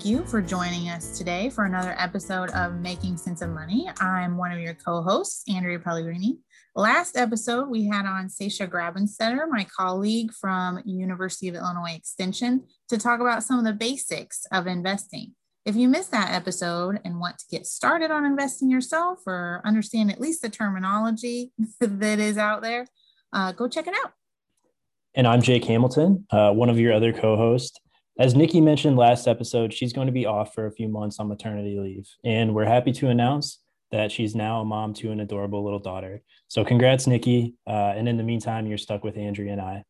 Thank you for joining us today for another episode of Making Sense of Money. I'm one of your co hosts, Andrea Pellegrini. Last episode, we had on Sasha Grabenstetter, my colleague from University of Illinois Extension, to talk about some of the basics of investing. If you missed that episode and want to get started on investing yourself or understand at least the terminology that is out there, uh, go check it out. And I'm Jake Hamilton, uh, one of your other co hosts. As Nikki mentioned last episode, she's going to be off for a few months on maternity leave. And we're happy to announce that she's now a mom to an adorable little daughter. So, congrats, Nikki. Uh, and in the meantime, you're stuck with Andrea and I.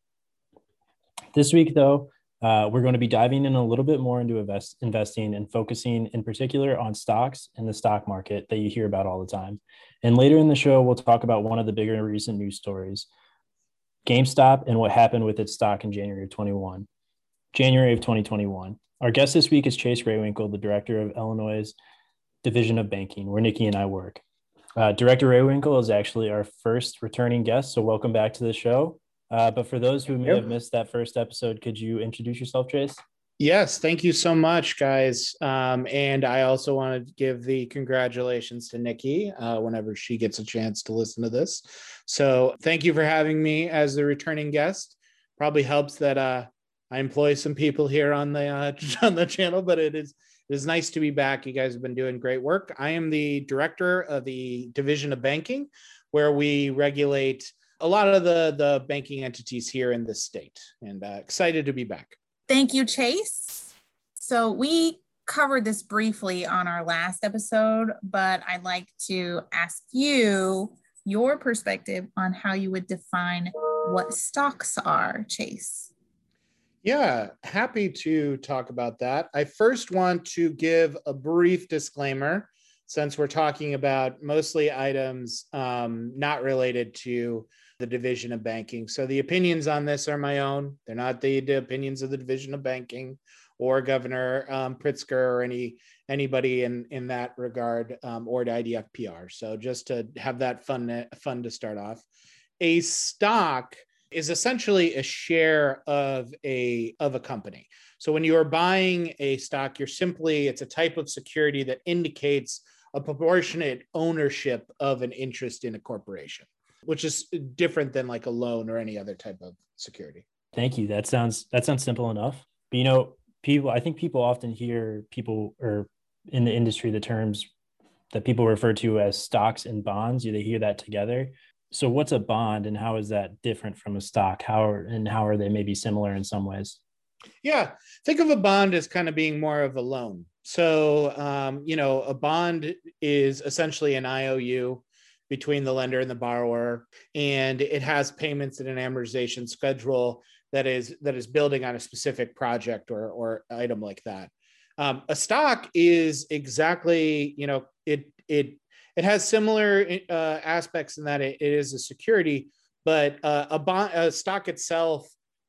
This week, though, uh, we're going to be diving in a little bit more into invest, investing and focusing in particular on stocks and the stock market that you hear about all the time. And later in the show, we'll talk about one of the bigger recent news stories GameStop and what happened with its stock in January of 21. January of 2021. Our guest this week is Chase Rehwinkel, the director of Illinois' Division of Banking, where Nikki and I work. Uh, director Rehwinkel is actually our first returning guest, so welcome back to the show. Uh, but for those who may have missed that first episode, could you introduce yourself, Chase? Yes, thank you so much, guys. Um, and I also want to give the congratulations to Nikki uh, whenever she gets a chance to listen to this. So thank you for having me as the returning guest. Probably helps that uh, I employ some people here on the uh, on the channel, but it is it is nice to be back. You guys have been doing great work. I am the director of the division of banking, where we regulate a lot of the the banking entities here in this state, and uh, excited to be back. Thank you, Chase. So we covered this briefly on our last episode, but I'd like to ask you your perspective on how you would define what stocks are, Chase. Yeah, happy to talk about that. I first want to give a brief disclaimer since we're talking about mostly items um, not related to the division of banking. So the opinions on this are my own. They're not the, the opinions of the division of banking or Governor um, Pritzker or any anybody in in that regard um, or the IDFPR. So just to have that fun fun to start off, a stock is essentially a share of a of a company. So when you are buying a stock, you're simply it's a type of security that indicates a proportionate ownership of an interest in a corporation, which is different than like a loan or any other type of security. Thank you. That sounds that sounds simple enough. But you know, people I think people often hear people or in the industry the terms that people refer to as stocks and bonds. You they hear that together so what's a bond and how is that different from a stock? How are, and how are they maybe similar in some ways? Yeah think of a bond as kind of being more of a loan. So um, you know a bond is essentially an iou between the lender and the borrower and it has payments in an amortization schedule that is that is building on a specific project or or item like that. Um, a stock is exactly you know it it it has similar uh, aspects in that it, it is a security, but uh, a, bond, a stock itself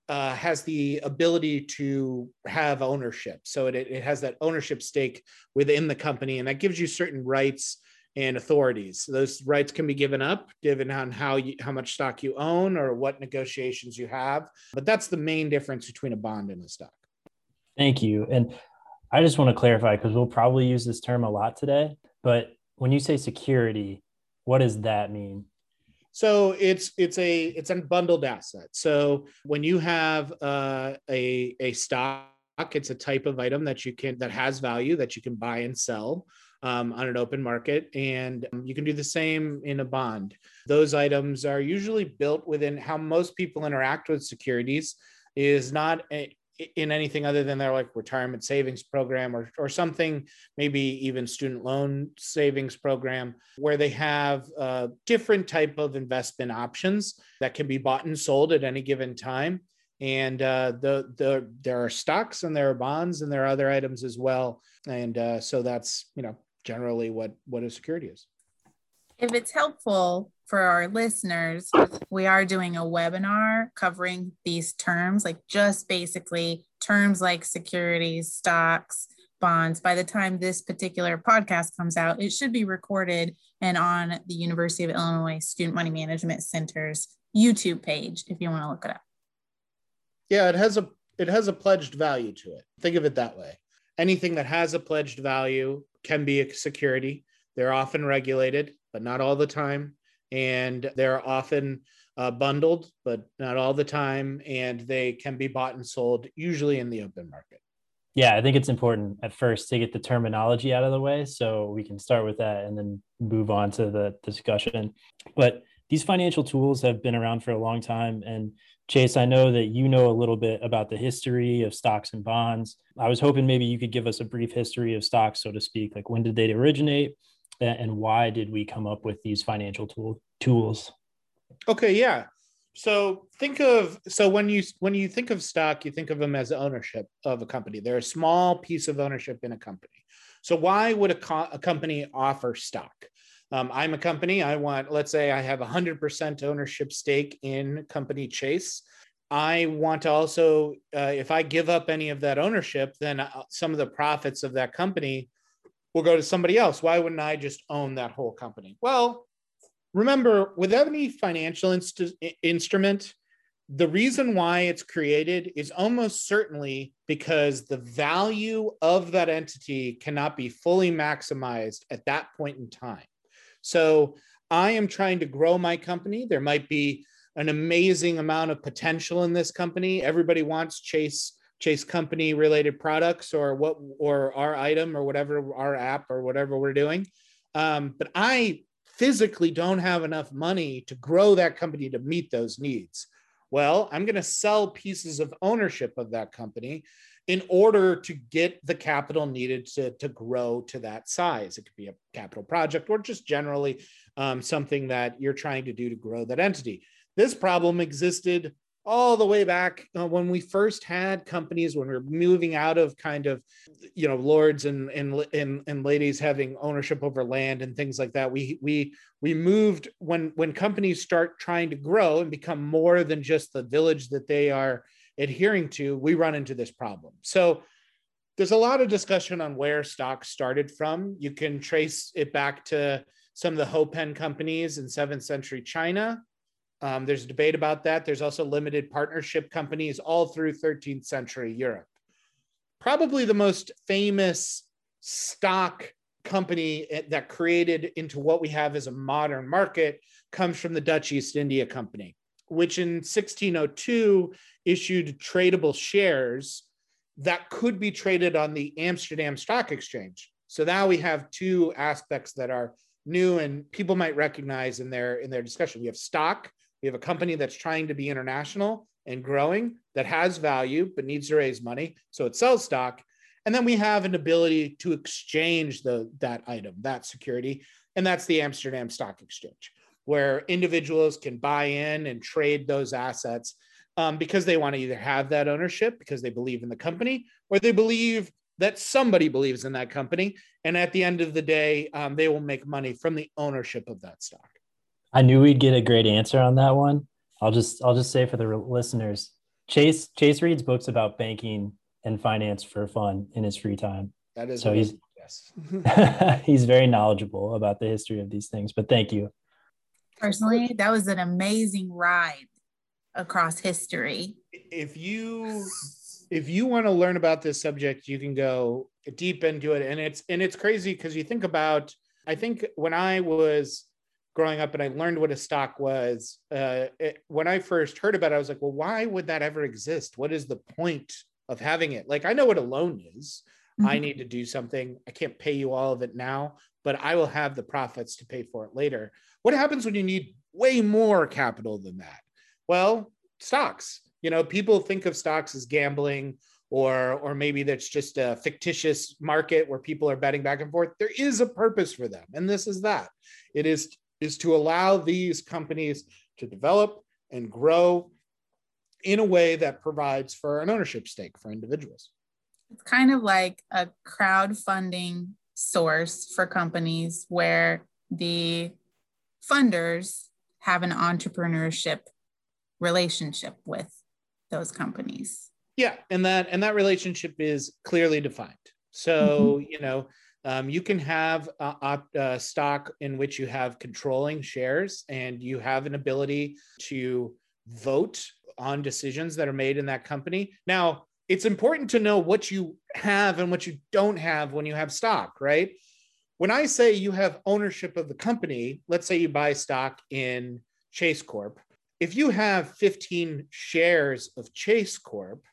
uh, has the ability to have ownership. So it, it has that ownership stake within the company, and that gives you certain rights and authorities. Those rights can be given up, given on how you, how much stock you own or what negotiations you have. But that's the main difference between a bond and a stock. Thank you. And I just want to clarify because we'll probably use this term a lot today, but when you say security, what does that mean? So it's it's a it's a bundled asset. So when you have uh, a a stock, it's a type of item that you can that has value that you can buy and sell um, on an open market, and you can do the same in a bond. Those items are usually built within how most people interact with securities is not a, in anything other than their like retirement savings program or, or something maybe even student loan savings program where they have uh, different type of investment options that can be bought and sold at any given time. And uh, the, the there are stocks and there are bonds and there are other items as well. And uh, so that's you know generally what what a security is if it's helpful for our listeners, we are doing a webinar covering these terms, like just basically terms like securities, stocks, bonds. By the time this particular podcast comes out, it should be recorded and on the University of Illinois Student Money Management Center's YouTube page if you want to look it up. Yeah, it has a it has a pledged value to it. Think of it that way. anything that has a pledged value can be a security. They're often regulated, but not all the time. And they're often uh, bundled, but not all the time. And they can be bought and sold, usually in the open market. Yeah, I think it's important at first to get the terminology out of the way so we can start with that and then move on to the discussion. But these financial tools have been around for a long time. And Chase, I know that you know a little bit about the history of stocks and bonds. I was hoping maybe you could give us a brief history of stocks, so to speak. Like when did they originate and why did we come up with these financial tool, tools? Okay, yeah. So think of so when you when you think of stock you think of them as ownership of a company. They're a small piece of ownership in a company. So why would a, co- a company offer stock? Um, i'm a company. I want let's say i have 100% ownership stake in company chase. I want to also uh, if i give up any of that ownership then uh, some of the profits of that company will go to somebody else. Why wouldn't i just own that whole company? Well remember with any financial inst- instrument the reason why it's created is almost certainly because the value of that entity cannot be fully maximized at that point in time. So i am trying to grow my company. There might be an amazing amount of potential in this company. Everybody wants chase chase company related products or what or our item or whatever our app or whatever we're doing um, but i physically don't have enough money to grow that company to meet those needs. Well, I'm going to sell pieces of ownership of that company in order to get the capital needed to, to grow to that size. It could be a capital project or just generally um, something that you're trying to do to grow that entity. This problem existed all the way back uh, when we first had companies when we were moving out of kind of you know lords and and and, and ladies having ownership over land and things like that we we we moved when when companies start trying to grow and become more than just the village that they are adhering to we run into this problem. So there's a lot of discussion on where stocks started from. You can trace it back to some of the Houpan companies in 7th century china um, there's a debate about that. There's also limited partnership companies all through 13th century Europe. Probably the most famous stock company eh, that created into what we have as a modern market comes from the Dutch East India Company, which in 1602 issued tradable shares that could be traded on the Amsterdam Stock Exchange. So now we have two aspects that are new and people might recognize in their in their discussion. We have stock, we have a company that's trying to be international and growing that has value but needs to raise money. So it sells stock. And then we have an ability to exchange the, that item, that security. And that's the Amsterdam Stock Exchange, where individuals can buy in and trade those assets um, because they want to either have that ownership because they believe in the company or they believe that somebody believes in that company. And at the end of the day, um, they will make money from the ownership of that stock. I knew we'd get a great answer on that one. I'll just I'll just say for the listeners, Chase Chase reads books about banking and finance for fun in his free time. That is so he's yes. he's very knowledgeable about the history of these things. But thank you. Personally, that was an amazing ride across history. If you if you want to learn about this subject, you can go deep into it, and it's and it's crazy because you think about. I think when I was growing up and I learned what a stock was. Uh, it, when I first heard about it, I was like, well, why would that ever exist? What is the point of having it? Like, I know what a loan is. Mm-hmm. I need to do something. I can't pay you all of it now, but I will have the profits to pay for it later. What happens when you need way more capital than that? Well, stocks. You know, people think of stocks as gambling or or maybe that's just a fictitious market where people are betting back and forth there is a purpose for them and this is that it is is to allow these companies to develop and grow in a way that provides for an ownership stake for individuals. It's kind of like a crowdfunding source for companies where the funders have an entrepreneurship relationship with those companies. Yeah, and that and that relationship is clearly defined. So, mm-hmm. you know, um, you can have a, stock in which you have controlling shares and you have an ability to vote on decisions that are made in that company. Now, it's important to know what you have and what you don't have when you have stock, right? When I say you have ownership of the company, let's say you buy stock in Chase Corp. If you have 15 shares of Chase Corp,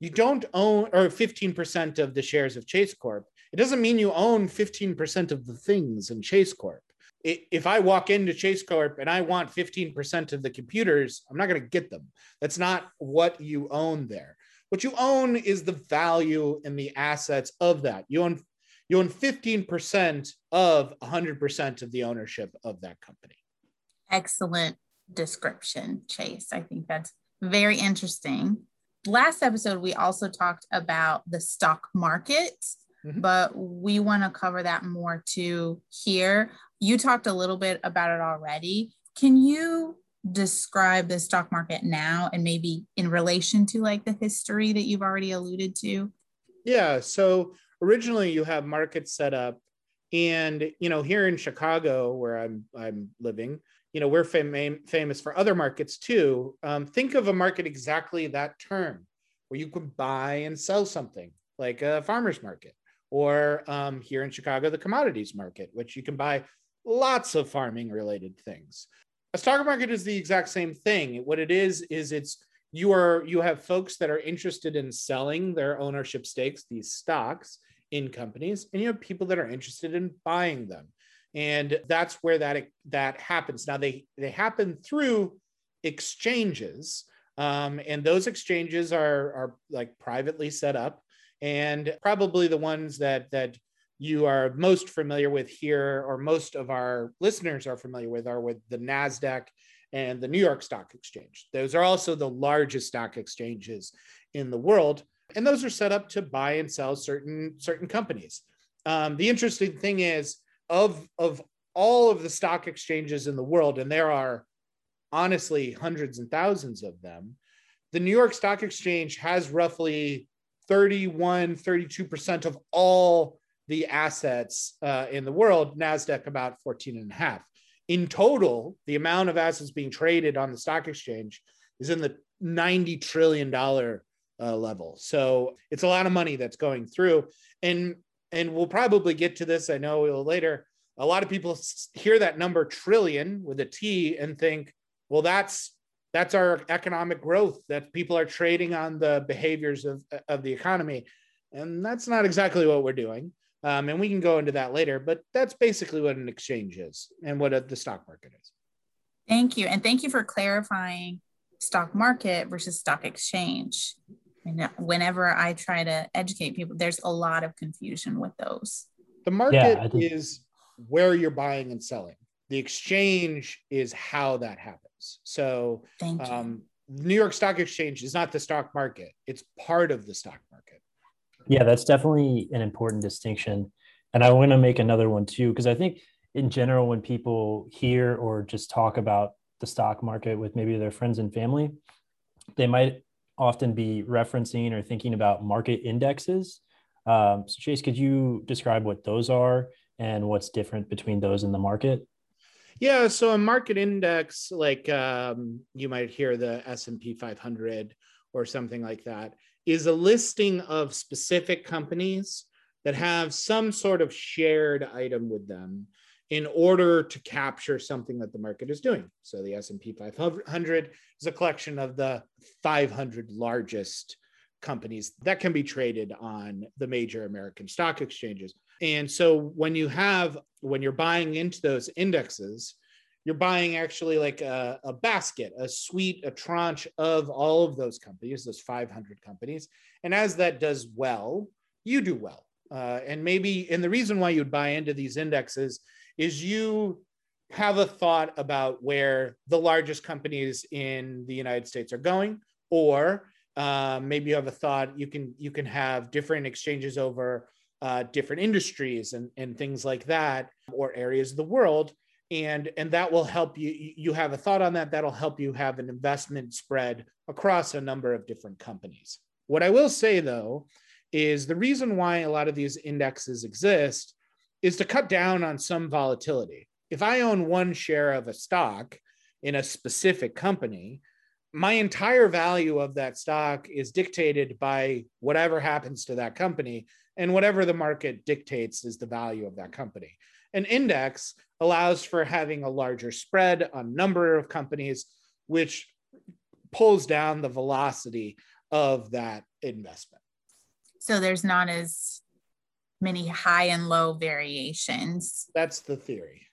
you don't own, or 15% of the shares of Chase Corp, it doesn't mean you own 15% of the things in Chase Corp. If I walk into Chase Corp and I want 15% of the computers, I'm not going to get them. That's not what you own there. What you own is the value and the assets of that. You own you own 15% of 100% of the ownership of that company. Excellent description, Chase. I think that's very interesting. Last episode, we also talked about the stock market, mm-hmm. but we want to cover that more too here. You talked a little bit about it already. Can you describe the stock market now and maybe in relation to like the history that you've already alluded to? Yeah. So originally you have markets set up and you know here in Chicago where I'm I'm living, you know we're fam- famous for other markets too. Um, think of a market exactly that term where you can buy and sell something like a farmer's market or um, here in Chicago the commodities market, which you can buy lots of farming related things a stock market is the exact same thing. What it is is it's you are you have folks that are interested in selling their ownership stakes, these stocks in companies, and you have people that are interested in buying them. And that's where that that happens. Now they they happen through exchanges, um, and those exchanges are are like privately set up, and probably the ones that that you are most familiar with here, or most of our listeners are familiar with, are with the NASDAQ and the New York Stock Exchange. Those are also the largest stock exchanges in the world. And those are set up to buy and sell certain, certain companies. Um, the interesting thing is, of, of all of the stock exchanges in the world, and there are honestly hundreds and thousands of them, the New York Stock Exchange has roughly 31, 32% of all the assets uh, in the world, NASDAQ about 14 and a half. In total, the amount of assets being traded on the stock exchange is in the $90 trillion uh, level. So it's a lot of money that's going through. And, and we'll probably get to this, I know we'll later. A lot of people hear that number trillion with a T and think, well, that's that's our economic growth that people are trading on the behaviors of, of the economy and that's not exactly what we're doing um, and we can go into that later, but that's basically what an exchange is and what a, the stock market is. Thank you. And thank you for clarifying stock market versus stock exchange. And whenever I try to educate people, there's a lot of confusion with those. The market yeah, is where you're buying and selling. The exchange is how that happens. So, um, New York Stock Exchange is not the stock market; it's part of the stock market. Yeah, that's definitely an important distinction. And I want to make another one too, because I think in general, when people hear or just talk about the stock market with maybe their friends and family, they might often be referencing or thinking about market indexes. Um, so, Chase, could you describe what those are and what's different between those and the market? Yeah, so a market index, like um, you might hear the S and P 500 or something like that, is a listing of specific companies that have some sort of shared item with them in order to capture something that the market is doing. So the S&P 500 is a collection of the 500 largest companies that can be traded on the major American stock exchanges. And so when you have when you're buying into those indexes, you're buying actually like a, a, basket, a suite, a tranche of all of those companies, those 500 companies. And as that does well, you do well. Uh, and maybe, and the reason why you'd buy into these indexes is you have a thought about where the largest companies in the United States are going, or uh, maybe you have a thought you can you can have different exchanges over uh, different industries and, and things like that, or areas of the world. And and that will help you you have a thought on that that'll help you have an investment spread across a number of different companies. What i will say though is the reason why a lot of these indexes exist is to cut down on some volatility. If i own one share of a stock in a specific company my entire value of that stock is dictated by whatever happens to that company and whatever the market dictates is the value of that company. An index allows for having a larger spread on number of companies which pulls down the velocity of that investment. So there's not as many high and low variations. That's the theory.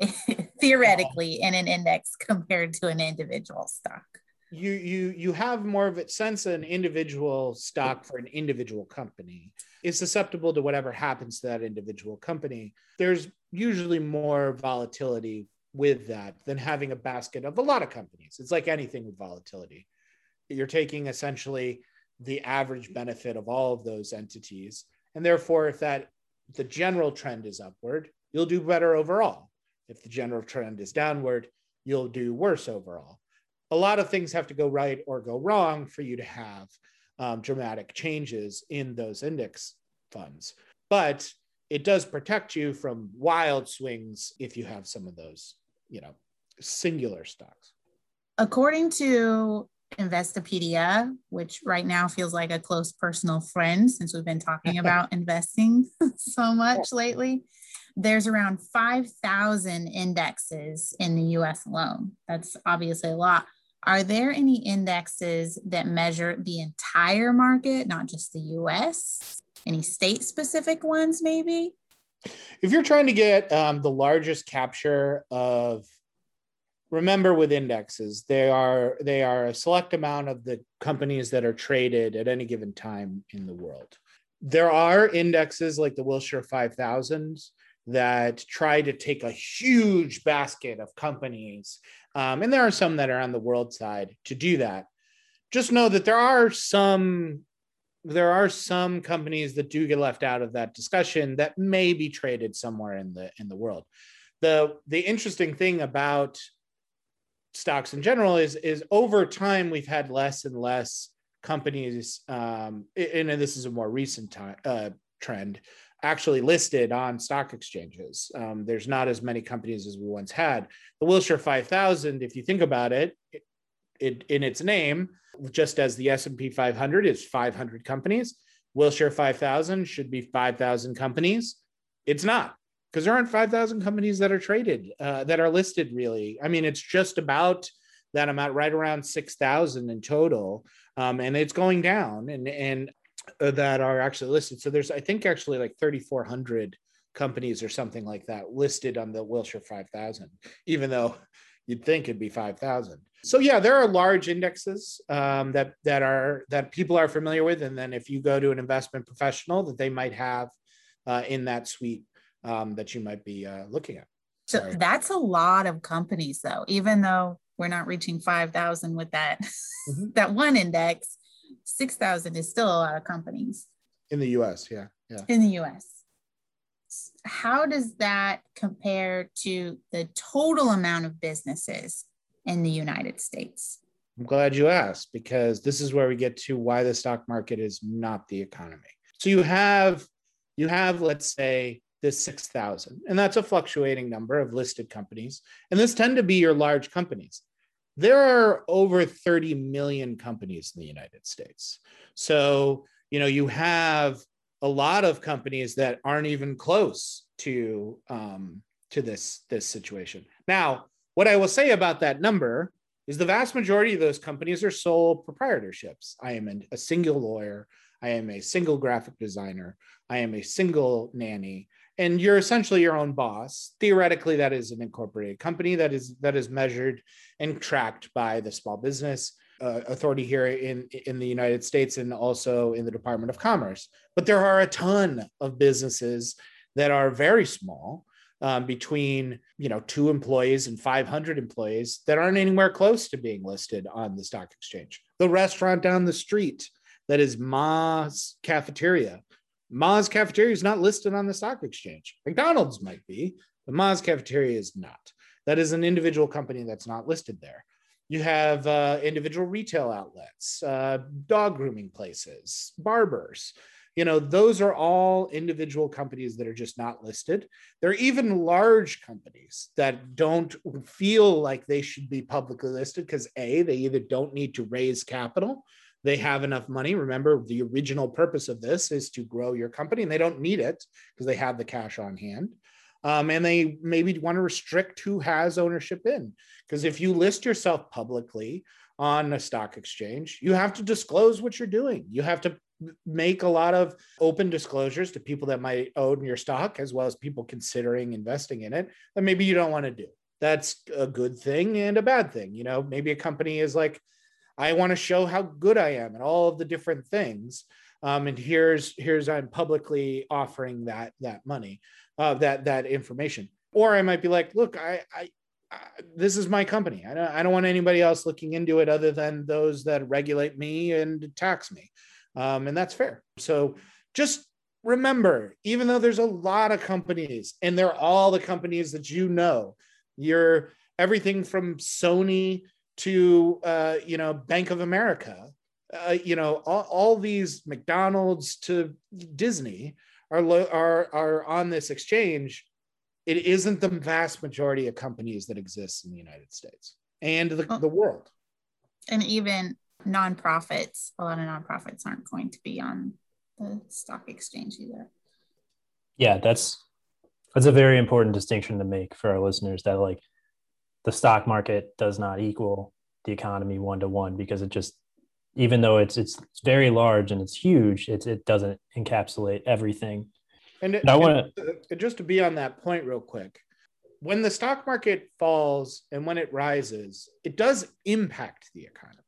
Theoretically in an index compared to an individual stock you you you have more of a sense an individual stock for an individual company is susceptible to whatever happens to that individual company. There's usually more volatility with that than having a basket of a lot of companies. It's like anything with volatility. You're taking essentially the average benefit of all of those entities. And therefore if that the general trend is upward you'll do better overall. If the general trend is downward you'll do worse overall a lot of things have to go right or go wrong for you to have um, dramatic changes in those index funds. But it does protect you from wild swings if you have some of those, you know, singular stocks. According to Investopedia, which right now feels like a close personal friend since we've been talking about investing so much lately, there's around 5,000 indexes in the US alone. That's obviously a lot. Are there any indexes that measure the entire market, not just the US? Any state specific ones, maybe? If you're trying to get um, the largest capture of remember with indexes they are they are a select amount of the companies that are traded at any given time in the world there are indexes like the wilshire 5000 that try to take a huge basket of companies um, and there are some that are on the world side to do that. Just know that there are some there are some companies that do get left out of that discussion that may be traded somewhere in the in the world. The the interesting thing about stocks in general is is over time we've had less and less companies um, and this is a more recent time, uh, trend actually listed on stock exchanges. Um, there's not as many companies as we once had. The Wilshire 5000, if you think about it, it, it in its name, just as the S&P 500 is 500 companies, Wilshire 5000 should be 5,000 companies. It's not because there aren't 5,000 companies that are traded, uh, that are listed really. I mean, it's just about that amount, right around 6,000 in total. Um, and it's going down. And, and that are actually listed. So there's, I think, actually like 3,400 companies or something like that listed on the Wilshire 5000, even though you'd think it'd be 5,000. So yeah, there are large indexes um, that that are that people are familiar with, and then if you go to an investment professional, that they might have uh, in that suite um, that you might be uh, looking at. So Sorry. that's a lot of companies, though. Even though we're not reaching 5,000 with that mm-hmm. that one index, 6,000 is still a lot of companies. In the US, yeah. Yeah. In the US. How does that compare to the total amount of businesses in the United States? I'm glad you asked because this is where we get to why the stock market is not the economy. So you have you have let's say this 6,000 and that's a fluctuating number of listed companies and this tend to be your large companies there are over 30 million companies in the United States. So, you know, you have a lot of companies that aren't even close to um, to this this situation. Now, what I will say about that number is the vast majority of those companies are sole proprietorships. I am a single lawyer. I am a single graphic designer. I am a single nanny and you're essentially your own boss. Theoretically that is an incorporated company that is that is measured and tracked by the small business uh, authority here in in the united states and also in the department of commerce. But there are a ton of businesses that are very small um, between you know two employees and 500 employees that aren't anywhere close to being listed on the stock exchange. The restaurant down the street that is ma's cafeteria Ma's Cafeteria is not listed on the stock exchange. McDonald's might be, but Ma's Cafeteria is not. That is an individual company that's not listed there. You have uh, individual retail outlets, uh, dog grooming places, barbers, you know those are all individual companies that are just not listed there are even large companies that don't feel like they should be publicly listed because a they either don't need to raise capital they have enough money. Remember the original purpose of this is to grow your company and they don't need it because they have the cash on hand. Um, and they maybe want to restrict who has ownership in. Because if you list yourself publicly on a stock exchange you have to disclose what you're doing. You have to make a lot of open disclosures to people that might own your stock as well as people considering investing in it that maybe you don't want to do. That's a good thing and a bad thing you know? Maybe a company is like i want to show how good i am and all of the different things um, and here's here's i'm publicly offering that that money uh, that that information or i might be like look i i this is my company. I don't, I don't want anybody else looking into it other than those that regulate me and tax me. Um, and that's fair. So just remember, even though there's a lot of companies and they're all the companies that you know, you're everything from Sony to, uh, you know, Bank of America, uh, you know, all, all, these McDonald's to Disney are, lo- are, are on this exchange. It isn't the vast majority of companies that exist in the United States and the, the world. And even nonprofits, a lot of nonprofits aren't going to be on the stock exchange either. Yeah, that's that's a very important distinction to make for our listeners that like the stock market does not equal the economy one to one because it just even though it's it's very large and it's huge, it it doesn't encapsulate everything. And, and I want to just to be on that point real quick. When the stock market falls and when it rises, it does impact the economy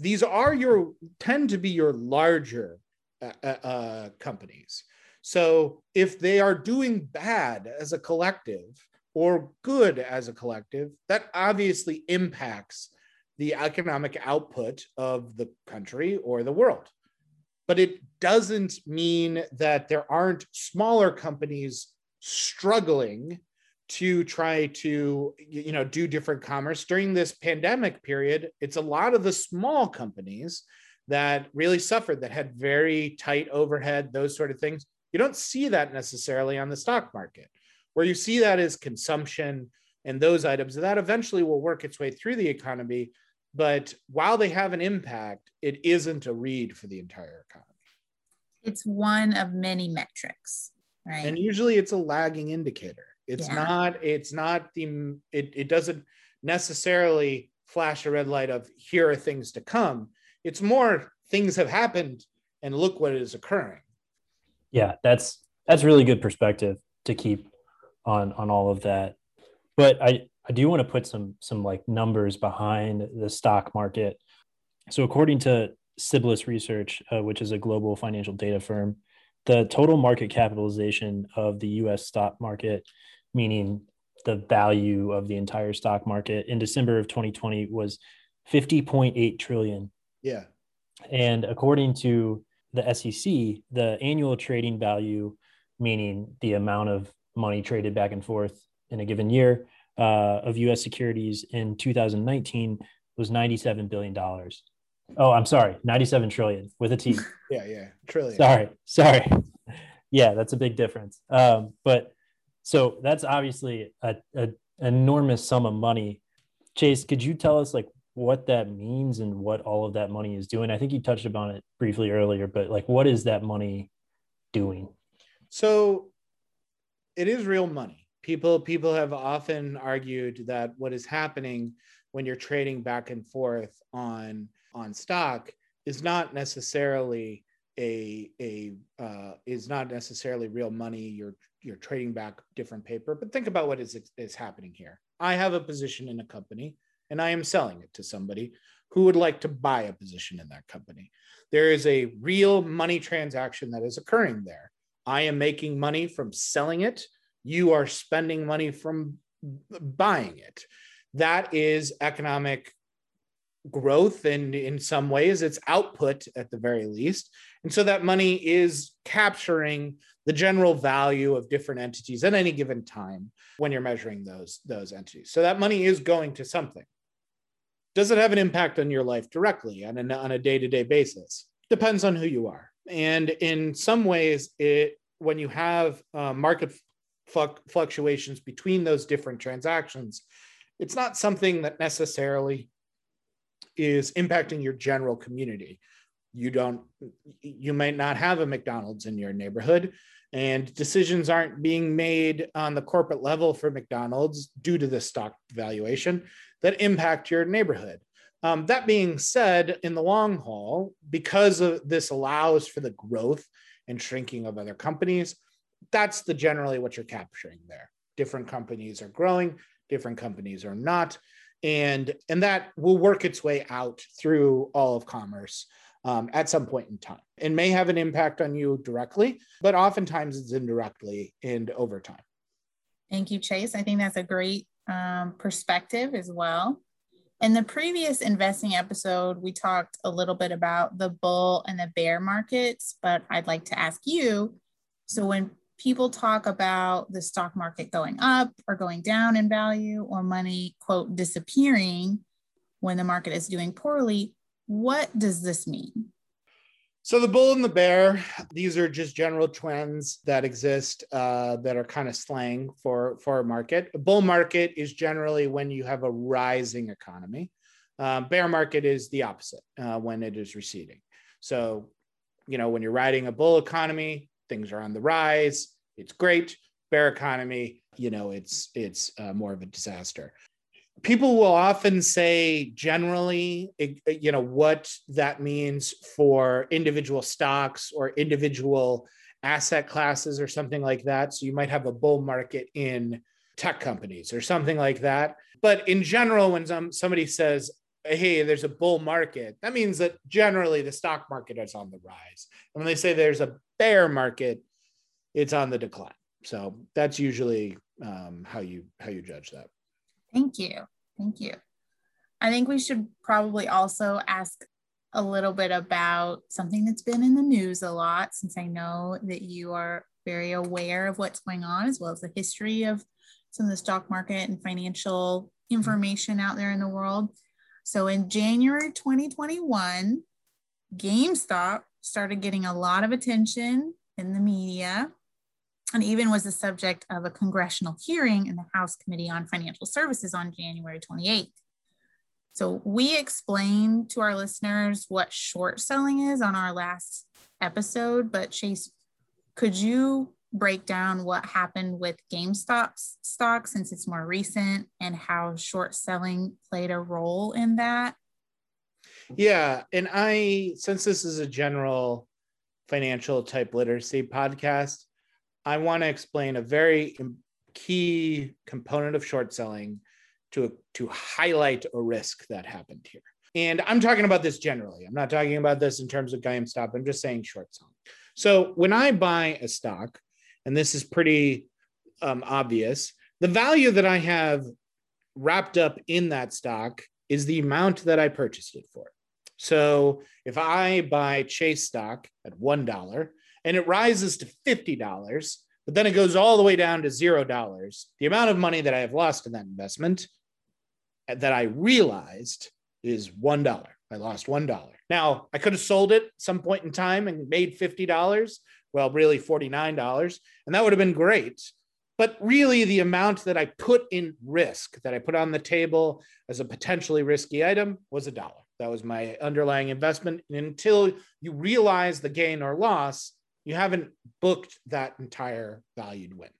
these are your tend to be your larger uh, uh, uh, companies. So if they are doing bad as a collective or good as a collective, that obviously impacts the economic output of the country or the world. But it doesn't mean that there aren't smaller companies struggling to try to you know do different commerce. During this pandemic period it's a lot of the small companies that really suffered that had very tight overhead those sort of things. You don't see that necessarily on the stock market where you see that is consumption and those items that eventually will work its way through the economy but while they have an impact it isn't a read for the entire economy it's one of many metrics right and usually it's a lagging indicator it's yeah. not, it's not the, it, it doesn't necessarily flash a red light of here are things to come. It's more things have happened and look what is occurring. Yeah, that's that's really good perspective to keep on on all of that. But I I do want to put some some like numbers behind the stock market. So according to Siblis Research, uh, which is a global financial data firm, the total market capitalization of the U.S. stock market meaning the value of the entire stock market in December of 2020 was 50.8 trillion. Yeah. And according to the SEC, the annual trading value, meaning the amount of money traded back and forth in a given year uh, of US securities in 2019 was $97 billion. Oh, I'm sorry, 97 trillion with a T. yeah, yeah, trillion. Sorry, sorry. Yeah, that's a big difference. Um, but so that's obviously a, a enormous sum of money. Chase, could you tell us like what that means and what all of that money is doing? I think you touched upon it briefly earlier, but like what is that money doing? So it is real money. People people have often argued that what is happening when you're trading back and forth on on stock is not necessarily a a uh, is not necessarily real money. You're you're trading back different paper, but think about what is is happening here. I have a position in a company, and I am selling it to somebody who would like to buy a position in that company. There is a real money transaction that is occurring there. I am making money from selling it. You are spending money from buying it. That is economic growth and in some ways. It's output at the very least. And so that money is capturing the general value of different entities at any given time when you're measuring those those entities. So that money is going to something. Does it have an impact on your life directly on a, on a day-to-day basis? Depends on who you are And in some ways, it when you have uh, market fluctuations between those different transactions, it's not something that necessarily is impacting your general community. You don't, you might not have a McDonald's in your neighborhood, and decisions aren't being made on the corporate level for McDonald's due to the stock valuation that impact your neighborhood. Um, that being said, in the long haul, because of this allows for the growth and shrinking of other companies, that's the generally what you're capturing there. Different companies are growing, different companies are not, and and that will work its way out through all of commerce um, at some point in time. It may have an impact on you directly, but oftentimes it's indirectly and over time. Thank you, Chase. I think that's a great um, perspective as well. In the previous investing episode, we talked a little bit about the bull and the bear markets, but I'd like to ask you so, when people talk about the stock market going up or going down in value or money, quote, disappearing when the market is doing poorly, what does this mean? So the bull and the bear, these are just general trends that exist uh, that are kind of slang for for a market. A bull market is generally when you have a rising economy. Um, bear market is the opposite uh, when it is receding. So, you know, when you're riding a bull economy, things are on the rise. It's great. Bear economy, you know, it's it's uh, more of a disaster people will often say generally you know what that means for individual stocks or individual asset classes or something like that. So you might have a bull market in tech companies or something like that. But in general when some, somebody says hey there's a bull market that means that generally the stock market is on the rise. And when they say there's a bear market it's on the decline. So that's usually um, how you how you judge that Thank you. Thank you. I think we should probably also ask a little bit about something that's been in the news a lot, since I know that you are very aware of what's going on, as well as the history of some of the stock market and financial mm-hmm. information out there in the world. So in January 2021, GameStop started getting a lot of attention in the media and even was the subject of a congressional hearing in the House Committee on Financial Services on January 28th. So we explained to our listeners what short selling is on our last episode, but Chase, could you break down what happened with GameStop stock since it's more recent and how short selling played a role in that? Yeah, and I since this is a general financial type literacy podcast, I want to explain a very key component of short selling to, to highlight a risk that happened here. And I'm talking about this generally. I'm not talking about this in terms of GameStop. I'm just saying short selling. So when I buy a stock, and this is pretty um, obvious, the value that I have wrapped up in that stock is the amount that I purchased it for. So if I buy Chase stock at $1 and it rises to $50, but then it goes all the way down to $0. The amount of money that I have lost in that investment uh, that I realized is $1. I lost $1. Now, I could have sold it some point in time and made $50. Well, really $49. And that would have been great. But really, the amount that I put in risk, that I put on the table as a potentially risky item, was a dollar. That was my underlying investment. And until you realize the gain or loss, you haven't booked that entire valued win.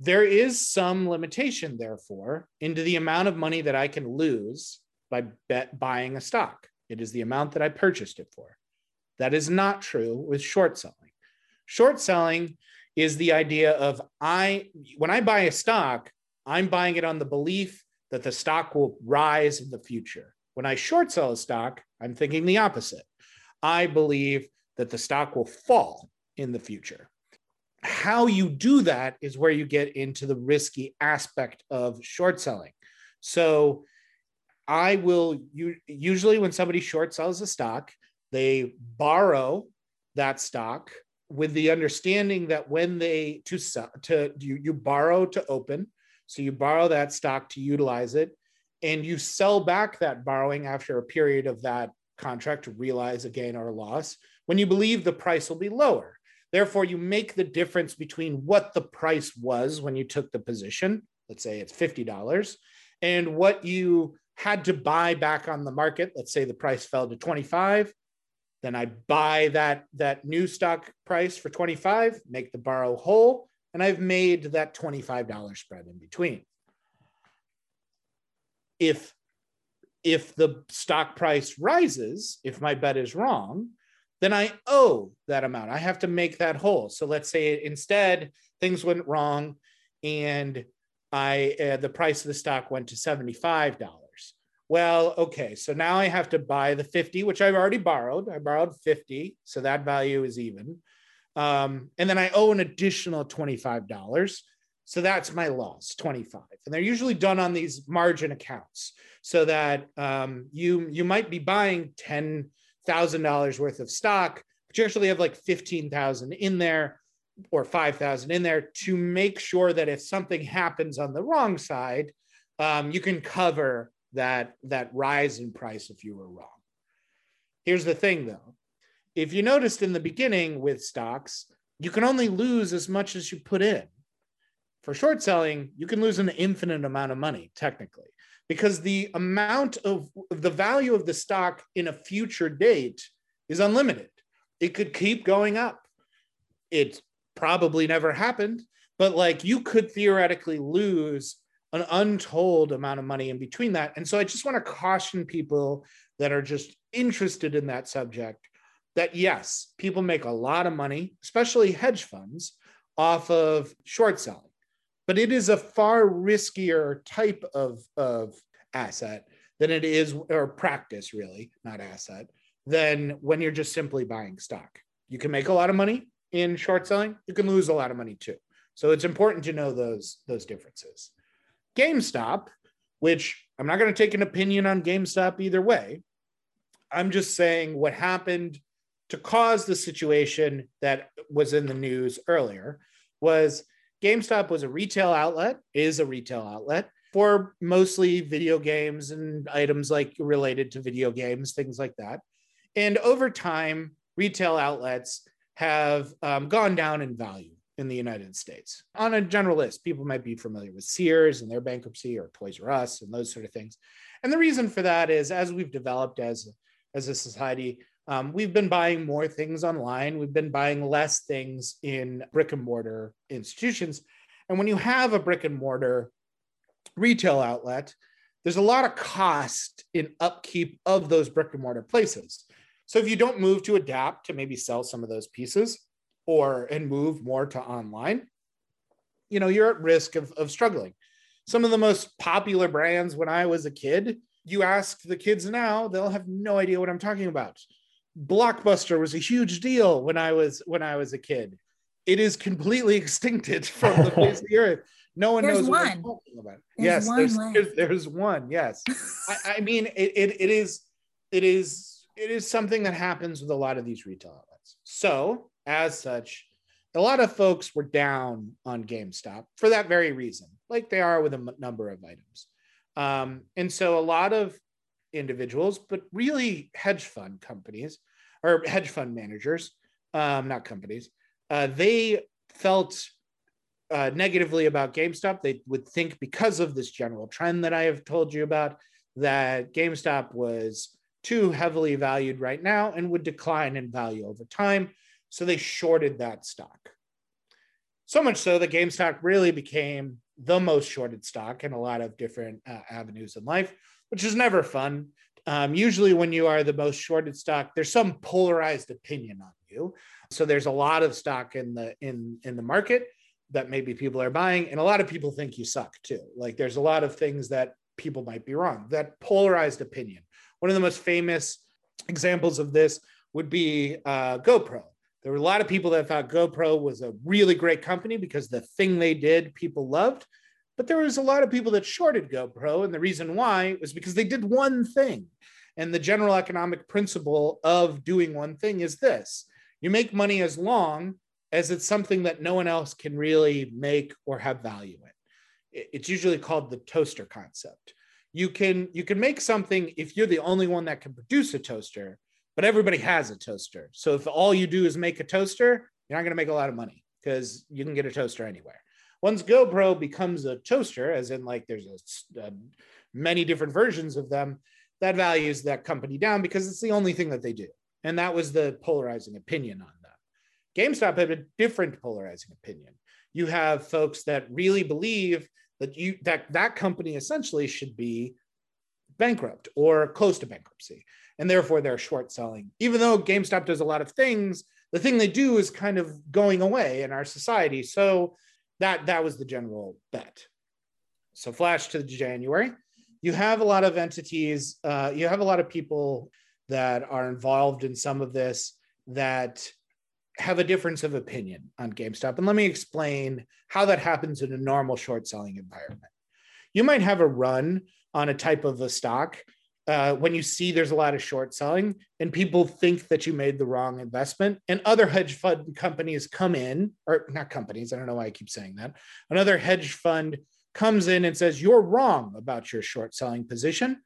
There is some limitation, therefore, into the amount of money that I can lose by bet buying a stock. It is the amount that I purchased it for. That is not true with short selling. Short selling is the idea of I when I buy a stock, I'm buying it on the belief that the stock will rise in the future. When I short sell a stock, I'm thinking the opposite. I believe that the stock will fall in the future. How you do that is where you get into the risky aspect of short selling. So, I will usually when somebody short sells a stock, they borrow that stock with the understanding that when they to sell to you, you borrow to open, so you borrow that stock to utilize it, and you sell back that borrowing after a period of that contract to realize a gain or a loss when you believe the price will be lower. Therefore, you make the difference between what the price was when you took the position, let's say it's $50, and what you had to buy back on the market. Let's say the price fell to 25. Then I buy that, that new stock price for 25, make the borrow whole, and I've made that $25 spread in between. If if the stock price rises, if my bet is wrong, then I owe that amount. I have to make that whole. So let's say instead things went wrong and I uh, the price of the stock went to $75. Well, okay, so now I have to buy the 50, which I've already borrowed. I borrowed 50, so that value is even. Um, and then I owe an additional $25. So that's my loss, 25. And they're usually done on these margin accounts so that um, you you might be buying $10,000 worth of stock, but you actually have like 15,000 in there or 5,000 in there to make sure that if something happens on the wrong side, um, you can cover that, that rise in price if you were wrong. Here's the thing though. If you noticed in the beginning with stocks, you can only lose as much as you put in. For short selling, you can lose an infinite amount of money, technically, because the amount of the value of the stock in a future date is unlimited. It could keep going up. It probably never happened, but like you could theoretically lose an untold amount of money in between that. And so I just want to caution people that are just interested in that subject that yes, people make a lot of money, especially hedge funds, off of short selling but it is a far riskier type of, of asset than it is, or practice really, not asset, than when you're just simply buying stock. You can make a lot of money in short selling, you can lose a lot of money too. So it's important to know those, those differences. GameStop, which I'm not going to take an opinion on GameStop either way. I'm just saying what happened to cause the situation that was in the news earlier was GameStop was a retail outlet, is a retail outlet for mostly video games and items like related to video games, things like that. And over time, retail outlets have um, gone down in value in the United States. On a general list, people might be familiar with Sears and their bankruptcy or Toys R Us and those sort of things. And the reason for that is as we've developed as, as a society, um, we've been buying more things online. We've been buying less things in brick and mortar institutions. And when you have a brick and mortar retail outlet, there's a lot of cost in upkeep of those brick and mortar places. So if you don't move to adapt to maybe sell some of those pieces or and move more to online, you know, you're at risk of, of struggling. Some of the most popular brands when I was a kid, you ask the kids now, they'll have no idea what I'm talking about. Blockbuster was a huge deal when I was when I was a kid. It is completely extincted from the face of the earth. No one There's knows one. what talking about. There's yes, one there's, there's there's one. Yes, I, I mean it, it. It is it is it is something that happens with a lot of these retail outlets. So as such, a lot of folks were down on GameStop for that very reason, like they are with a m- number of items. Um, and so a lot of individuals, but really hedge fund companies or hedge fund managers, um, not companies, uh, they felt uh, negatively about GameStop. They would think because of this general trend that I have told you about, that GameStop was too heavily valued right now and would decline in value over time. So they shorted that stock. So much so that GameStop really became the most shorted stock in a lot of different uh, avenues in life, which is never fun. Um, usually, when you are the most shorted stock, there's some polarized opinion on you. So there's a lot of stock in the in in the market that maybe people are buying, and a lot of people think you suck too. Like there's a lot of things that people might be wrong. That polarized opinion. One of the most famous examples of this would be uh, GoPro. There were a lot of people that thought GoPro was a really great company because the thing they did people loved. But there was a lot of people that shorted GoPro. And the reason why was because they did one thing. And the general economic principle of doing one thing is this you make money as long as it's something that no one else can really make or have value in. It's usually called the toaster concept. You can you can make something if you're the only one that can produce a toaster, but everybody has a toaster. So if all you do is make a toaster, you're not going to make a lot of money because you can get a toaster anywhere. Once GoPro becomes a toaster, as in like there's a, a, many different versions of them, that values that company down because it's the only thing that they do. And that was the polarizing opinion on them. GameStop had a different polarizing opinion. You have folks that really believe that you that that company essentially should be bankrupt or close to bankruptcy and therefore they're short selling even though gamestop does a lot of things the thing they do is kind of going away in our society so that that was the general bet so flash to january you have a lot of entities uh, you have a lot of people that are involved in some of this that have a difference of opinion on GameStop. And let me explain how that happens in a normal short selling environment. You might have a run on a type of a stock uh, when you see there's a lot of short selling and people think that you made the wrong investment and other hedge fund companies come in or not companies i don't know why i keep saying that. Another hedge fund comes in and says you're wrong about your short selling position.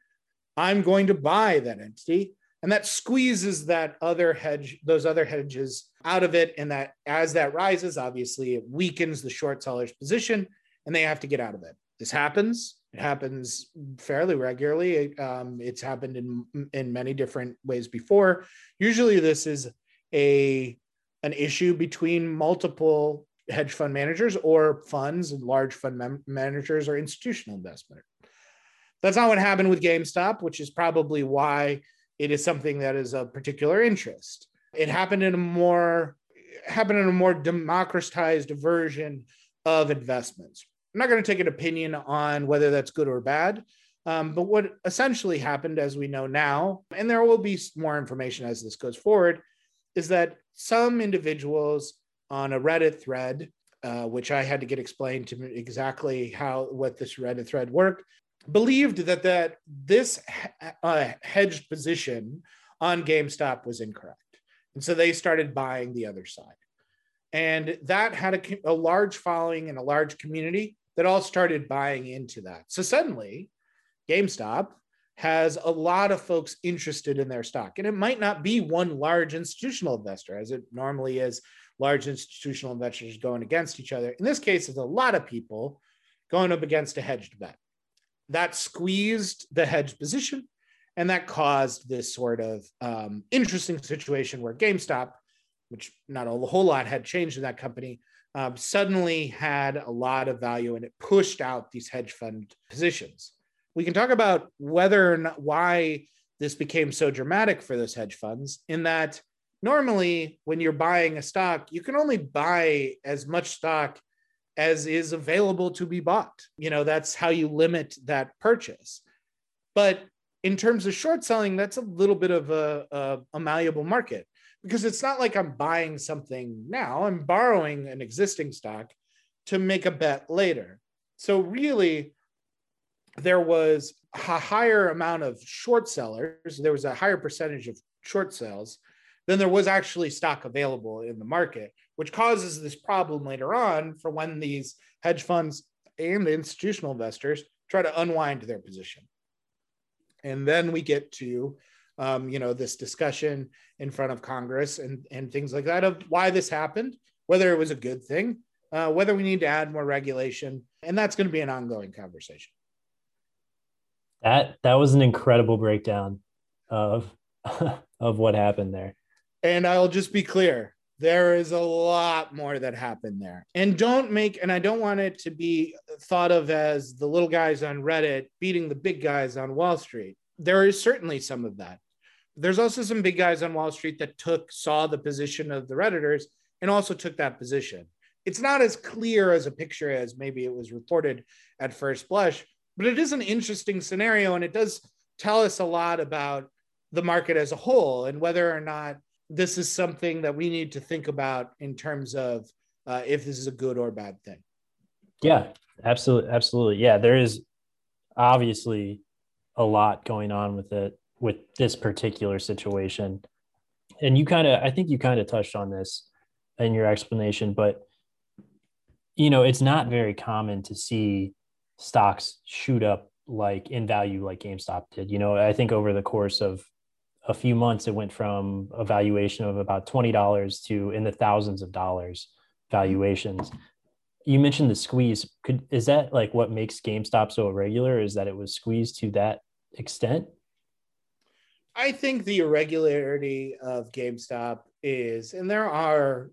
I'm going to buy that entity. And that squeezes that other hedge those other hedges out of it. And that as that rises obviously it weakens the short seller's position and they have to get out of it. This happens it happens fairly regularly um, it's happened in in many different ways before usually this is a an issue between multiple hedge fund managers or funds and large fund managers or institutional investment that's not what happened with gamestop which is probably why it is something that is of particular interest. It happened in a more happened in a more democratized version of investments. I'm not going to take an opinion on whether that's good or bad. Um, but what essentially happened, as we know now, and there will be more information as this goes forward, is that some individuals on a Reddit thread, uh, which I had to get explained to me exactly how what this Reddit thread worked, believed that that this uh, hedged position on GameStop was incorrect, and so they started buying the other side, and that had a, a large following and a large community that all started buying into that. So suddenly, GameStop has a lot of folks interested in their stock, and it might not be one large institutional investor as it normally is. Large institutional investors going against each other. In this case, it's a lot of people going up against a hedged bet that squeezed the hedge position and that caused this sort of um, interesting situation where GameStop, which not a whole lot had changed in that company, um, suddenly had a lot of value and it pushed out these hedge fund positions. We can talk about whether or not why this became so dramatic for those hedge funds, in that normally when you're buying a stock, you can only buy as much stock as is available to be bought. You know, that's how you limit that purchase. But in terms of short selling, that's a little bit of a, a, a, malleable market because it's not like I'm buying something now, I'm borrowing an existing stock to make a bet later. So, really, there was a higher amount of short sellers, there was a higher percentage of short sales than there was actually stock available in the market, which causes this problem later on for when these hedge funds and the institutional investors try to unwind their position. And then we get to, um, you know, this discussion in front of Congress and, and things like that of why this happened, whether it was a good thing, uh, whether we need to add more regulation. And that's going to be an ongoing conversation. That that was an incredible breakdown of of what happened there. And I'll just be clear there is a lot more that happened there. And don't make, and I don't want it to be thought of as the little guys on Reddit beating the big guys on Wall Street. There is certainly some of that. There's also some big guys on Wall Street that took, saw the position of the Redditors and also took that position. It's not as clear as a picture as maybe it was reported at first blush, but it is an interesting scenario and it does tell us a lot about the market as a whole and whether or not this is something that we need to think about in terms of uh, if this is a good or bad thing. Yeah, absolutely, absolutely. Yeah, there is obviously a lot going on with it with this particular situation, and you kind of, I think you kind of touched on this in your explanation, but you know, it's not very common to see stocks shoot up like in value like GameStop did. You know, I think over the course of a few months, it went from a valuation of about $20 to in the thousands of dollars valuations. You mentioned the squeeze. Could is that like what makes GameStop so irregular? Is that it was squeezed to that extent? I think the irregularity of GameStop is, and there are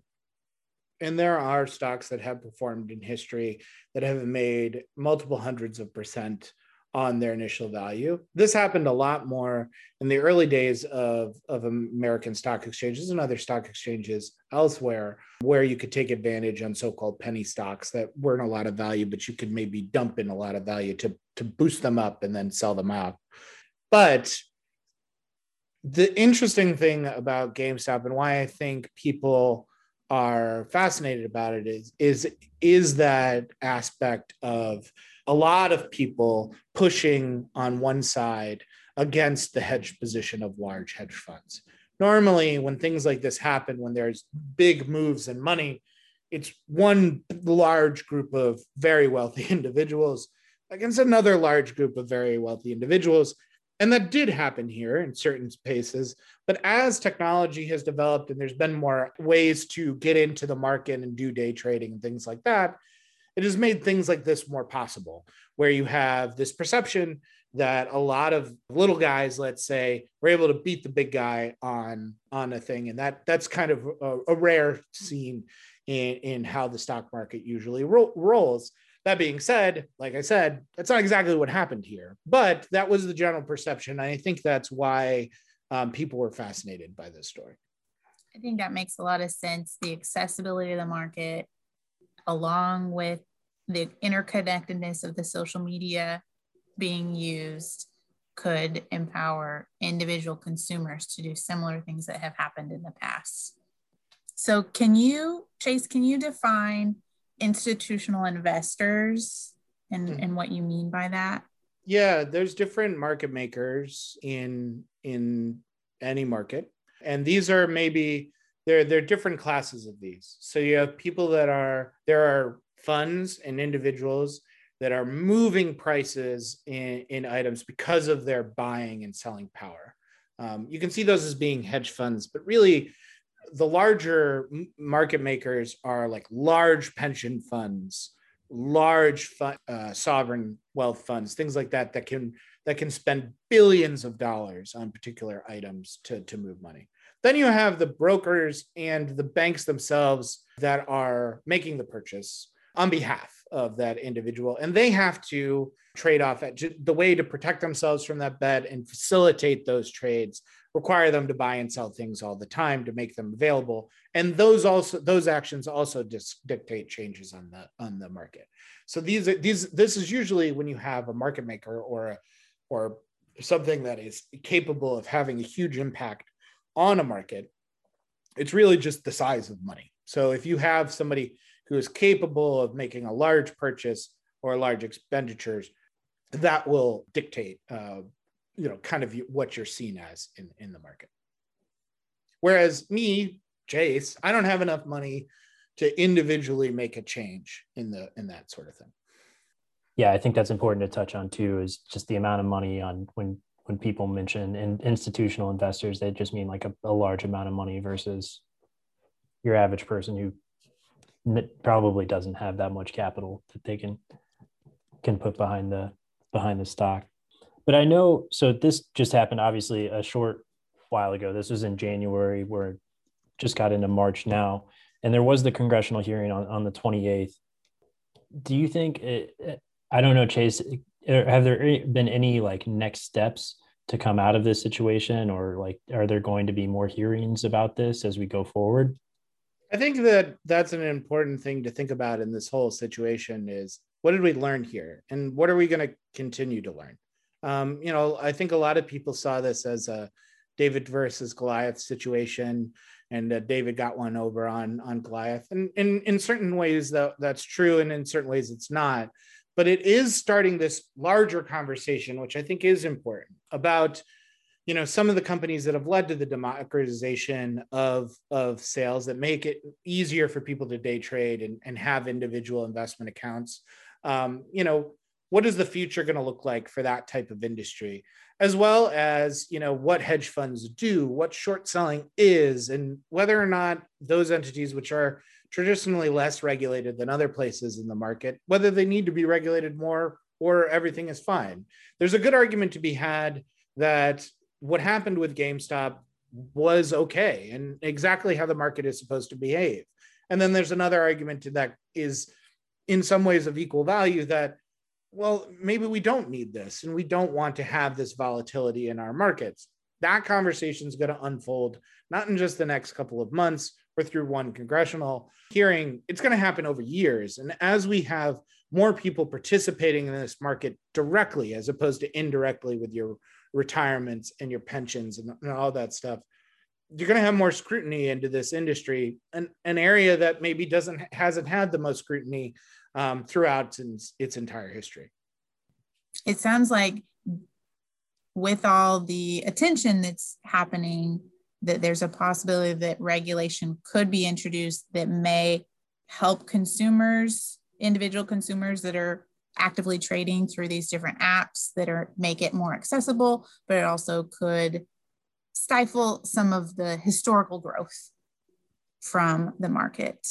and there are stocks that have performed in history that have made multiple hundreds of percent on their initial value. This happened a lot more in the early days of, of American stock exchanges and other stock exchanges elsewhere, where you could take advantage on so-called penny stocks that weren't a lot of value, but you could maybe dump in a lot of value to, to boost them up and then sell them out. But the interesting thing about GameStop and why I think people are fascinated about it is is is that aspect of a lot of people pushing on one side against the hedge position of large hedge funds. Normally, when things like this happen, when there's big moves in money, it's one large group of very wealthy individuals against another large group of very wealthy individuals and that did happen here in certain spaces. But as technology has developed and there's been more ways to get into the market and do day trading and things like that, it has made things like this more possible, where you have this perception that a lot of little guys, let's say, were able to beat the big guy on on a thing, and that that's kind of a, a rare scene in in how the stock market usually ro- rolls. That being said, like I said, that's not exactly what happened here, but that was the general perception. And I think that's why um, people were fascinated by this story. I think that makes a lot of sense. The accessibility of the market, along with the interconnectedness of the social media being used, could empower individual consumers to do similar things that have happened in the past. So, can you, Chase, can you define institutional investors and, mm-hmm. and what you mean by that? Yeah, there's different market makers in in any market. And these are maybe there there are different classes of these. So you have people that are there are funds and individuals that are moving prices in, in items because of their buying and selling power. Um, you can see those as being hedge funds, but really the larger market makers are like large pension funds large uh, sovereign wealth funds things like that that can that can spend billions of dollars on particular items to, to move money. Then you have the brokers and the banks themselves that are making the purchase on behalf of that individual. And they have to trade off at the way to protect themselves from that bet and facilitate those trades require them to buy and sell things all the time to make them available. And those also those actions also dis- dictate changes on the on the market. So these these this is usually when you have a market maker or a, or something that is capable of having a huge impact on a market it's really just the size of money. So if you have somebody who is capable of making a large purchase or large expenditures that will dictate uh, you know kind of what you're seen as in in the market. Whereas me jace i don't have enough money to individually make a change in the in that sort of thing. Yeah i think that's important to touch on too is just the amount of money on when when people mention in, institutional investors they just mean like a, a large amount of money versus your average person who probably doesn't have that much capital that they can can put behind the behind the stock but I know, so this just happened obviously a short while ago. This was in January. We're just got into March now. And there was the congressional hearing on, on the 28th. Do you think, it, I don't know, Chase, uh, have there been any like next steps to come out of this situation or like are there going to be more hearings about this as we go forward? I think that that's an important thing to think about in this whole situation is what did we learn here and what are we going to continue to learn? Um, you know, I think a lot of people saw this as a David versus Goliath situation, and uh, David got one over on on Goliath. And in in certain ways, that that's true, and in certain ways, it's not. But it is starting this larger conversation, which I think is important about you know some of the companies that have led to the democratization of of sales that make it easier for people to day trade and, and have individual investment accounts um, you know what is the future going to look like for that type of industry? As well as you know what hedge funds do what short selling is and whether or not those entities which are traditionally less regulated than other places in the market whether they need to be regulated more or everything is fine. There's a good argument to be had that what happened with gamestop was okay and exactly how the market is supposed to behave. And then there's another argument that is in some ways of equal value that well, maybe we don't need this and we don't want to have this volatility in our markets. That conversation is going to unfold not in just the next couple of months or through one congressional hearing. It's going to happen over years. And as we have more people participating in this market directly as opposed to indirectly with your retirements and your pensions and, and all that stuff, you're going to have more scrutiny into this industry, an, an area that maybe doesn't hasn't had the most scrutiny um, throughout its, its entire history. It sounds like with all the attention that's happening, that there's a possibility that regulation could be introduced that may help consumers, individual consumers that are actively trading through these different apps that are make it more accessible, but it also could stifle some of the historical growth from the market.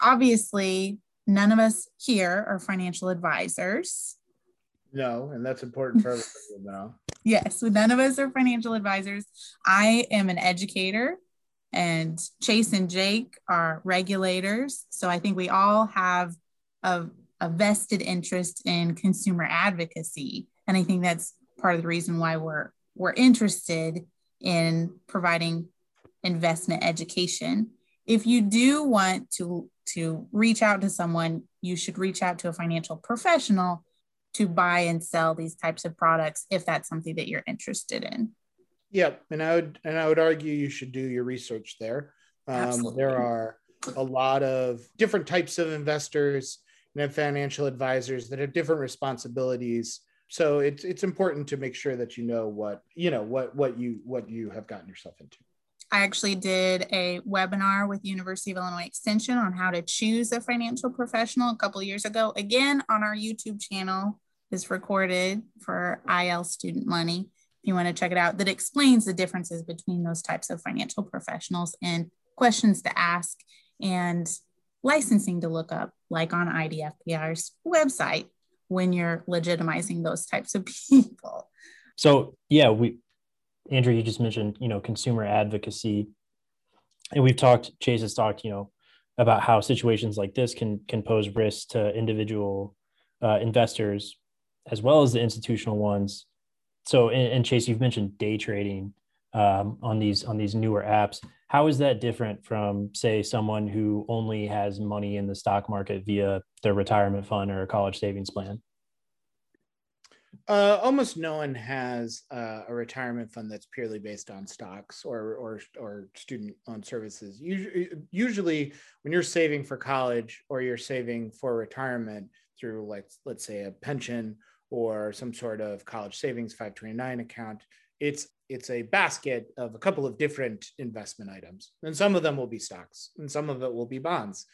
Obviously, none of us here are financial advisors. No, and that's important for everybody to know. Yes, none of us are financial advisors. I am an educator, and Chase and Jake are regulators. So I think we all have a, a vested interest in consumer advocacy. And I think that's part of the reason why we're we're interested in providing investment education. If you do want to to reach out to someone, you should reach out to a financial professional to buy and sell these types of products if that's something that you're interested in. Yep, and I would and I would argue you should do your research there. Um, there are a lot of different types of investors and financial advisors that have different responsibilities. So it's it's important to make sure that you know what you know what what you what you have gotten yourself into. I actually did a webinar with University of Illinois Extension on how to choose a financial professional a couple years ago. Again, on our YouTube channel is recorded for IL student money. If you want to check it out, that explains the differences between those types of financial professionals and questions to ask and licensing to look up, like on IDFPR's website when you're legitimizing those types of people. So yeah, we Andrew, you just mentioned, you know, consumer advocacy. And we've talked, Chase has talked, you know, about how situations like this can can pose risks to individual uh, investors as well as the institutional ones. So, and, and Chase, you've mentioned day trading um, on these on these newer apps. How is that different from, say, someone who only has money in the stock market via their retirement fund or a college savings plan? Uh, almost no one has uh, a retirement fund that's purely based on stocks or or or student owned services. Usually, usually, when you're saving for college or you're saving for retirement through, like let's say, a pension or some sort of college savings 529 account, it's it's a basket of a couple of different investment items, and some of them will be stocks, and some of it will be bonds.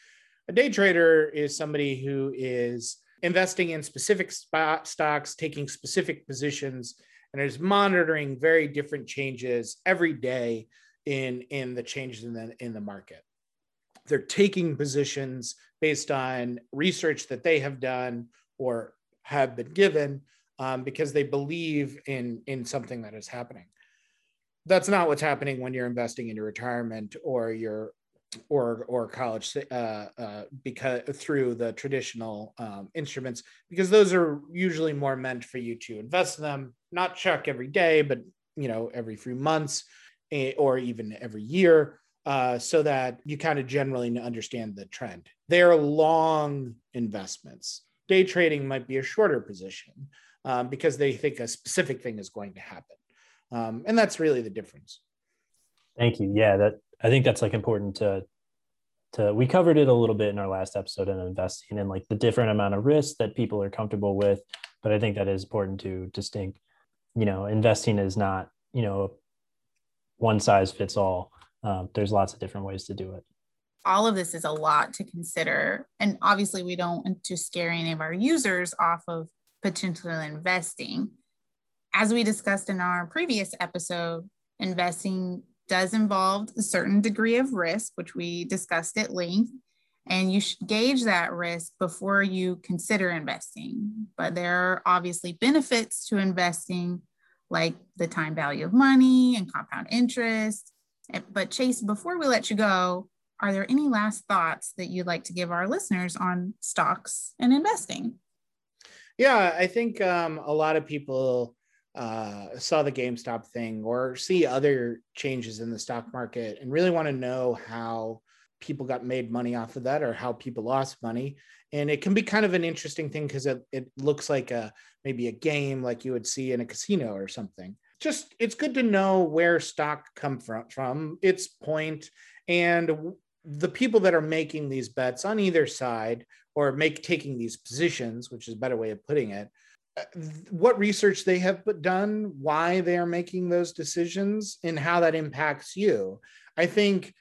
A day trader is somebody who is investing in specific stocks, taking specific positions, and is monitoring very different changes every day in, in the changes in the, in the market. They're taking positions based on research that they have done or have been given um, because they believe in, in something that is happening. That's not what's happening when you're investing in your retirement or you're or or college uh, uh, because through the traditional um, instruments because those are usually more meant for you to invest in them not check every day but you know every few months or even every year uh, so that you kind of generally understand the trend. They're long investments. Day trading might be a shorter position um, because they think a specific thing is going to happen. Um, and that's really the difference. Thank you. Yeah, that I think that's like important to to we covered it a little bit in our last episode on investing and like the different amount of risk that people are comfortable with. But I think that is important to distinct. You know, investing is not, you know, one size fits all. Um, there's lots of different ways to do it. All of this is a lot to consider. And obviously, we don't want to scare any of our users off of potentially investing. As we discussed in our previous episode, investing does involve a certain degree of risk, which we discussed at length. And you should gauge that risk before you consider investing. But there are obviously benefits to investing, like the time value of money and compound interest. But, Chase, before we let you go, are there any last thoughts that you'd like to give our listeners on stocks and investing? Yeah, I think um, a lot of people uh, saw the GameStop thing or see other changes in the stock market and really want to know how people got made money off of that or how people lost money. And it can be kind of an interesting thing because it, it looks like a maybe a game like you would see in a casino or something. Just it's good to know where stock come from from its point and the people that are making these bets on either side or make taking these positions, which is a better way of putting it, what research they have done, why they are making those decisions, and how that impacts you. I think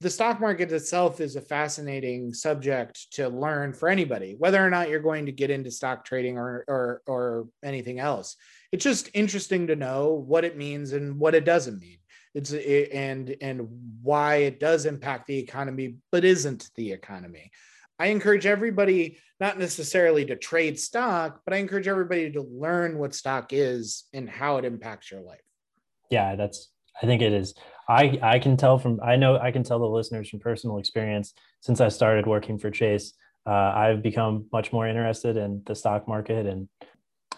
the stock market itself is a fascinating subject to learn for anybody, whether or not you're going to get into stock trading or or, or anything else. It's just interesting to know what it means and what it doesn't mean. It's it, and and why it does impact the economy, but isn't the economy. I encourage everybody not necessarily to trade stock, but I encourage everybody to learn what stock is and how it impacts your life. Yeah, that's I think it is. I I can tell from I know I can tell the listeners from personal experience since I started working for Chase, uh, I've become much more interested in the stock market and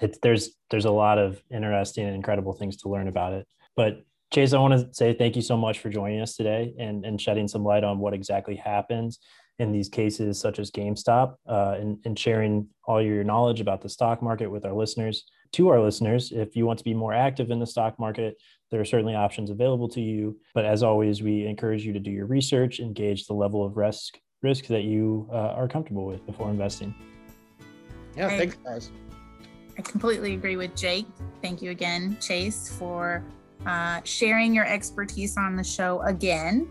it's there's there's a lot of interesting and incredible things to learn about it. But Chase, I want to say thank you so much for joining us today and, and shedding some light on what exactly happens in these cases such as GameStop uh, and, and sharing all your knowledge about the stock market with our listeners. To our listeners, if you want to be more active in the stock market, there are certainly options available to you. But as always, we encourage you to do your research, engage the level of risk risk that you uh, are comfortable with before investing. Yeah, I, thanks, guys. I completely agree with Jake. Thank you again, Chase, for uh, sharing your expertise on the show again.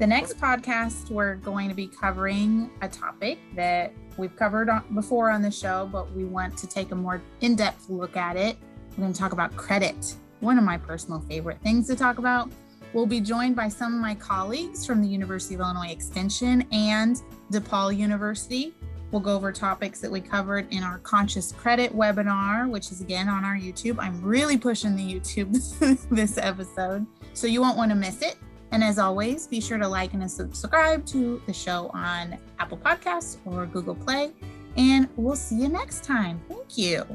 The next podcast, we're going to be covering a topic that we've covered on, before on the show, but we want to take a more in depth look at it. We're going to talk about credit, one of my personal favorite things to talk about. We'll be joined by some of my colleagues from the University of Illinois Extension and DePaul University. We'll go over topics that we covered in our conscious credit webinar, which is again on our YouTube. I'm really pushing the YouTube this episode, so you won't want to miss it. And as always, be sure to like and subscribe to the show on Apple Podcasts or Google Play. And we'll see you next time. Thank you.